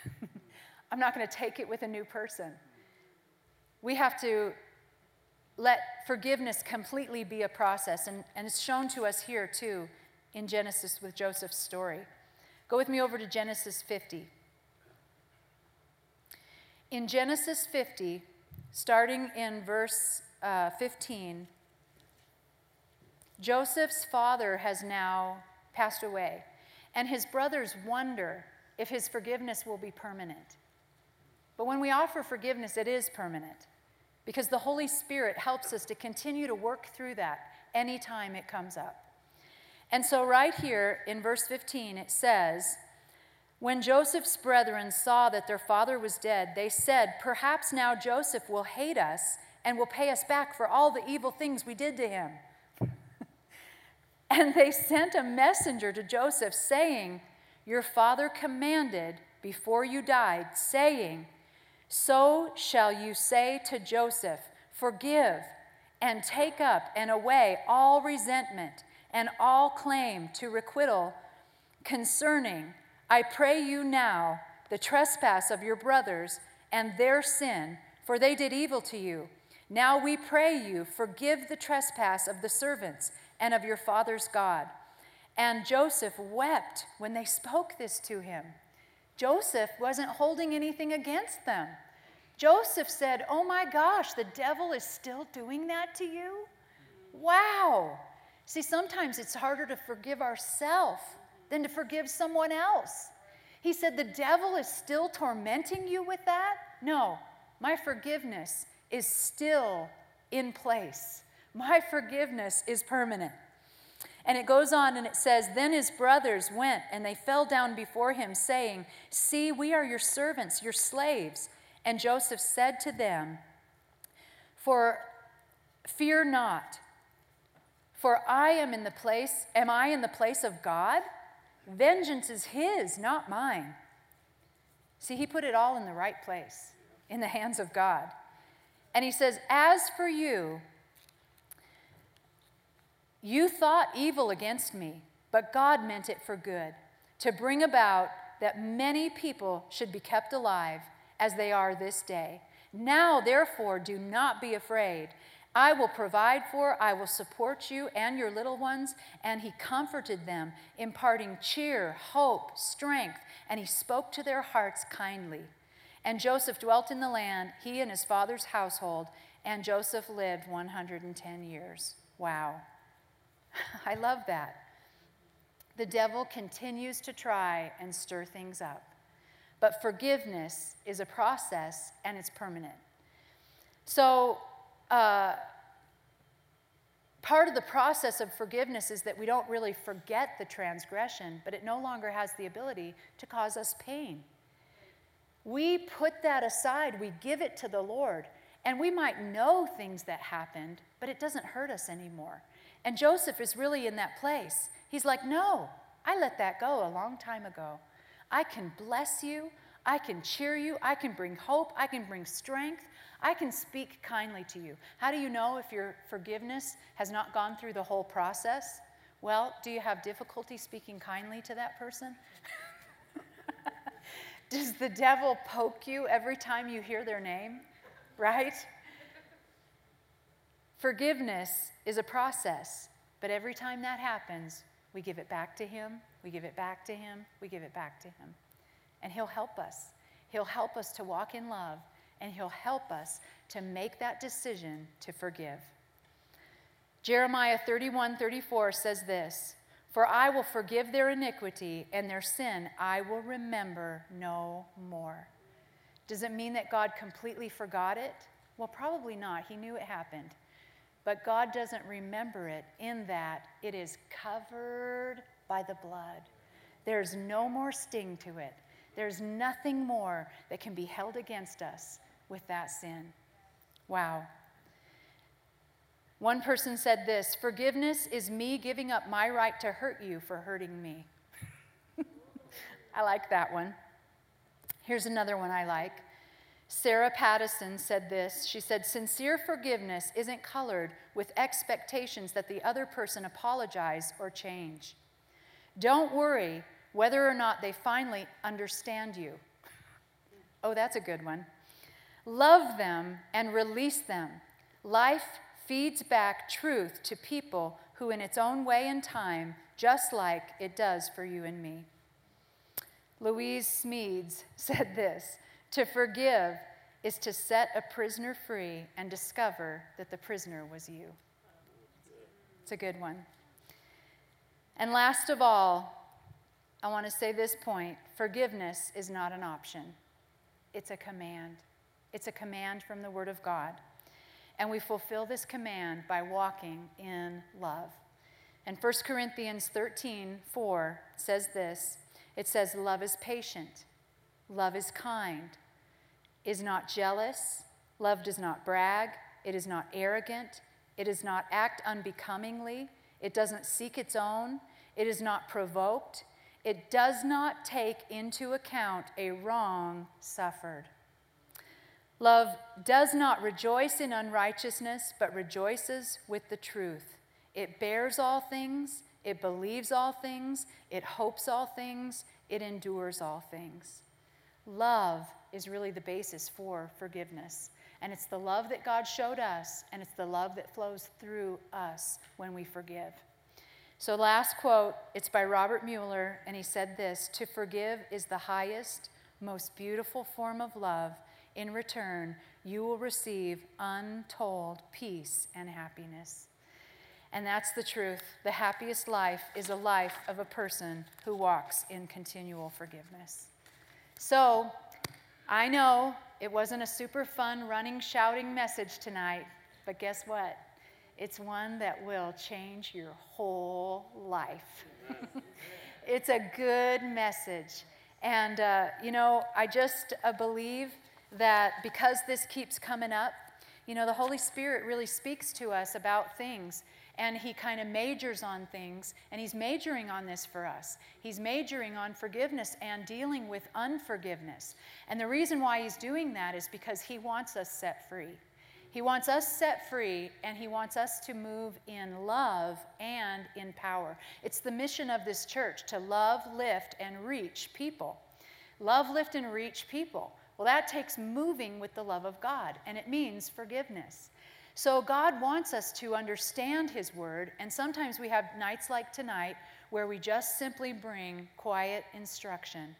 [LAUGHS] I'm not going to take it with a new person. We have to let forgiveness completely be a process, and, and it's shown to us here too in Genesis with Joseph's story. Go with me over to Genesis 50. In Genesis 50, starting in verse uh, 15, Joseph's father has now passed away, and his brothers wonder if his forgiveness will be permanent. But when we offer forgiveness, it is permanent because the Holy Spirit helps us to continue to work through that anytime it comes up. And so, right here in verse 15, it says, When Joseph's brethren saw that their father was dead, they said, Perhaps now Joseph will hate us and will pay us back for all the evil things we did to him. And they sent a messenger to Joseph, saying, Your father commanded before you died, saying, So shall you say to Joseph, Forgive and take up and away all resentment and all claim to requital concerning, I pray you now, the trespass of your brothers and their sin, for they did evil to you. Now we pray you, forgive the trespass of the servants and of your father's God. And Joseph wept when they spoke this to him. Joseph wasn't holding anything against them. Joseph said, Oh my gosh, the devil is still doing that to you? Wow. See, sometimes it's harder to forgive ourselves than to forgive someone else. He said, The devil is still tormenting you with that? No, my forgiveness is still in place. My forgiveness is permanent. And it goes on and it says, Then his brothers went and they fell down before him, saying, See, we are your servants, your slaves. And Joseph said to them, For fear not, for I am in the place, am I in the place of God? Vengeance is his, not mine. See, he put it all in the right place, in the hands of God. And he says, As for you, you thought evil against me, but God meant it for good, to bring about that many people should be kept alive as they are this day. Now, therefore, do not be afraid. I will provide for, I will support you and your little ones. And he comforted them, imparting cheer, hope, strength, and he spoke to their hearts kindly. And Joseph dwelt in the land, he and his father's household, and Joseph lived 110 years. Wow. [LAUGHS] I love that. The devil continues to try and stir things up. But forgiveness is a process and it's permanent. So, uh, part of the process of forgiveness is that we don't really forget the transgression, but it no longer has the ability to cause us pain. We put that aside, we give it to the Lord, and we might know things that happened, but it doesn't hurt us anymore. And Joseph is really in that place. He's like, No, I let that go a long time ago. I can bless you. I can cheer you. I can bring hope. I can bring strength. I can speak kindly to you. How do you know if your forgiveness has not gone through the whole process? Well, do you have difficulty speaking kindly to that person? [LAUGHS] Does the devil poke you every time you hear their name? Right? Forgiveness is a process, but every time that happens, we give it back to Him, we give it back to Him, we give it back to Him. And He'll help us. He'll help us to walk in love, and He'll help us to make that decision to forgive. Jeremiah 31 34 says this For I will forgive their iniquity, and their sin I will remember no more. Does it mean that God completely forgot it? Well, probably not. He knew it happened. But God doesn't remember it in that it is covered by the blood. There's no more sting to it. There's nothing more that can be held against us with that sin. Wow. One person said this Forgiveness is me giving up my right to hurt you for hurting me. [LAUGHS] I like that one. Here's another one I like. Sara Paddison said this. She said, Sincere forgiveness isn't colored with expectations that the other person apologize or change. Don't worry whether or not they finally understand you. Oh, that's a good one. Love them and release them. Life feeds back truth to people who, in its own way and time, just like it does for you and me. Lewis Smedes [LAUGHS] said this to forgive is to set a prisoner free and discover that the prisoner was you. It's a good one. And last of all, I want to say this point forgiveness is not an option, it's a command. It's a command from the Word of God. And we fulfill this command by walking in love. And 1 Corinthians 13 4 says this it says, Love is patient, love is kind is not jealous. Love does not brag. It is not arrogant. It does not act unbecomingly. It doesn't seek its own. It is not provoked. It does not take into account a wrong suffered. Love does not rejoice in unrighteousness, but rejoices with the truth. It bears all things, it believes all things, it hopes all things, it endures all things. Love is really the basis for forgiveness. And it's the love that God showed us, and it's the love that flows through us when we forgive. So, last quote, it's by Robert Muller, and he said this To forgive is the highest, most beautiful form of love. In return, you will receive untold peace and happiness. And that's the truth. The happiest life is a life of a person who walks in continual forgiveness. So, I know it wasn't a super fun, running, shouting message tonight, but guess what? It's one that will change your whole life. [LAUGHS] it's a good message. And, uh, you know, I just uh, believe that because this keeps coming up, you know, the Holy Spirit really speaks to us about things and he kind of majors on things, and he's majoring on this for us. He's majoring on forgiveness and dealing with unforgiveness. And the reason why he's doing that is because he wants us set free. He wants us set free, and he wants us to move in love and in power. It's the mission of this church to love, lift, and reach people. Love, lift, and reach people. Well, that takes moving with the love of God, and it means forgiveness. So God wants us to understand His Word, and sometimes we have nights like tonight where we just simply bring quiet instruction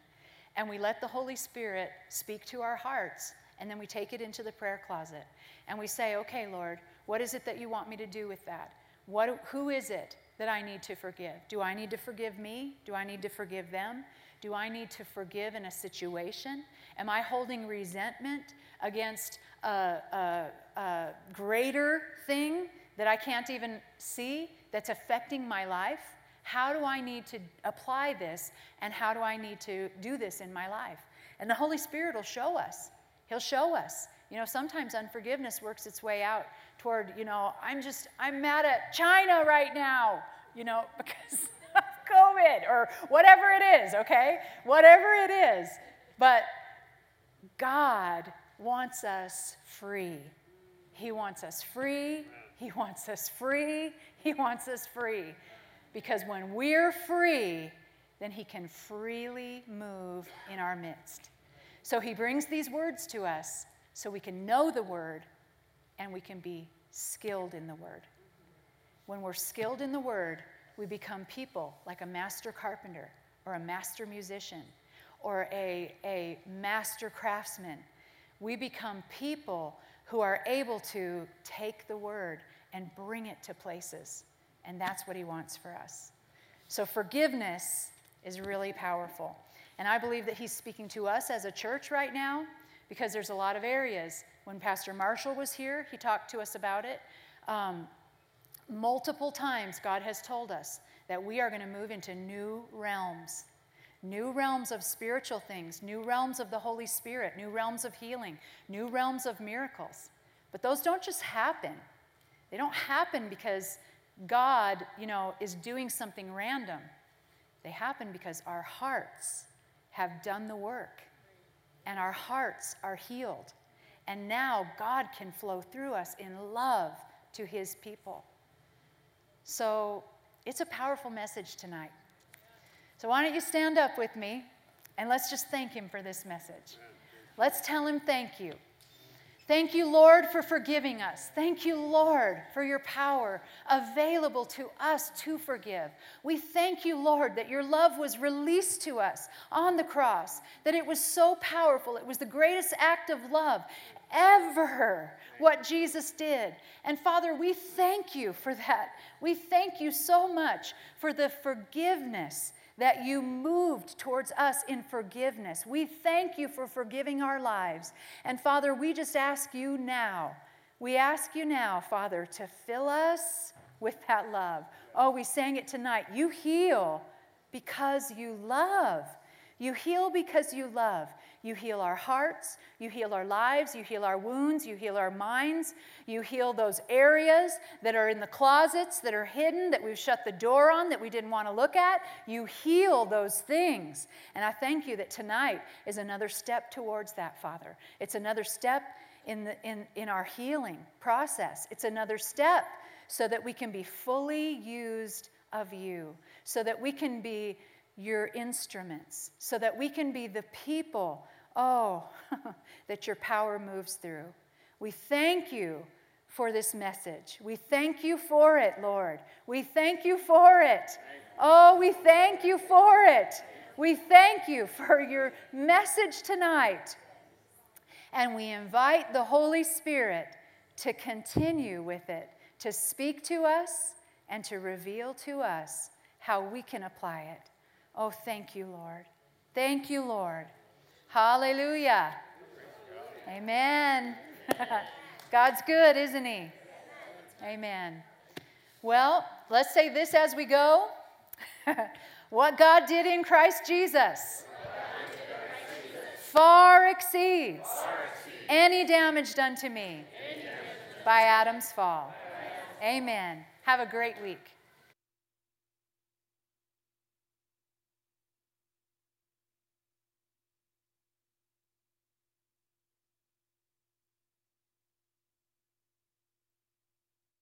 and we let the Holy Spirit speak to our hearts, and then we take it into the prayer closet and we say, Okay, Lord, what is it that you want me to do with that? What, who is it that I need to forgive? Do I need to forgive me? Do I need to forgive them? Do I need to forgive in a situation? Am I holding resentment against a, a, a greater thing that I can't even see that's affecting my life? How do I need to apply this and how do I need to do this in my life? And the Holy Spirit will show us. He'll show us. You know, sometimes unforgiveness works its way out toward, you know, I'm just, I'm mad at China right now, you know, [LAUGHS] because of COVID or whatever it is, okay? Whatever it is. But God wants us free. He wants us free. He wants us free. He wants us free. Because when we're free, then He can freely move in our midst. So He brings these words to us so we can know the Word and we can be skilled in the Word. When we're skilled in the Word, we become people like a master carpenter or a master musician or a, a master craftsman we become people who are able to take the word and bring it to places. And that's what he wants for us. So forgiveness is really powerful. And I believe that he's speaking to us as a church right now because there's a lot of areas. When Pastor Marshall was here, he talked to us about it. Um, multiple times, God has told us that we are going to move into new realms new realms of spiritual things, new realms of the Holy Spirit, new realms of healing, new realms of miracles. But those don't just happen. They don't happen because God, you know, is doing something random. They happen because our hearts have done the work and our hearts are healed. And now God can flow through us in love to his people. So it's a powerful message tonight. So, why don't you stand up with me and let's just thank Him for this message. Let's tell Him thank you. Thank you, Lord, for forgiving us. Thank you, Lord, for your power available to us to forgive. We thank you, Lord, that your love was released to us on the cross, that it was so powerful. It was the greatest act of love ever, what Jesus did. And Father, we thank you for that. We thank you so much for the forgiveness that you moved towards us in forgiveness. We thank you for forgiving our lives. And Father, we just ask you now, we ask you now, Father, to fill us with that love. Oh, we sang it tonight. You heal because you love. You heal because you love. You heal our hearts, you heal our lives, you heal our wounds, you heal our minds, you heal those areas that are in the closets that are hidden, that we've shut the door on, that we didn't want to look at. You heal those things. And I thank you that tonight is another step towards that, Father. It's another step in, the, in, in our healing process, it's another step so that we can be fully used of you, so that we can be your instruments, so that we can be the people, oh, [LAUGHS] that your power moves through. We thank you for this message. We thank you for it, Lord. We thank you for it. Oh, we thank you for it. We thank you for your message tonight. And we invite the Holy Spirit to continue with it, to speak to us and to reveal to us how we can apply it. Oh, thank you, Lord. Thank you, Lord. Hallelujah. Amen. [LAUGHS] God's good, isn't He? Amen. Well, let's say this as we go. [LAUGHS] what God did in Christ Jesus far exceeds any damage done to me by Adam's fall. Amen. Have a great week.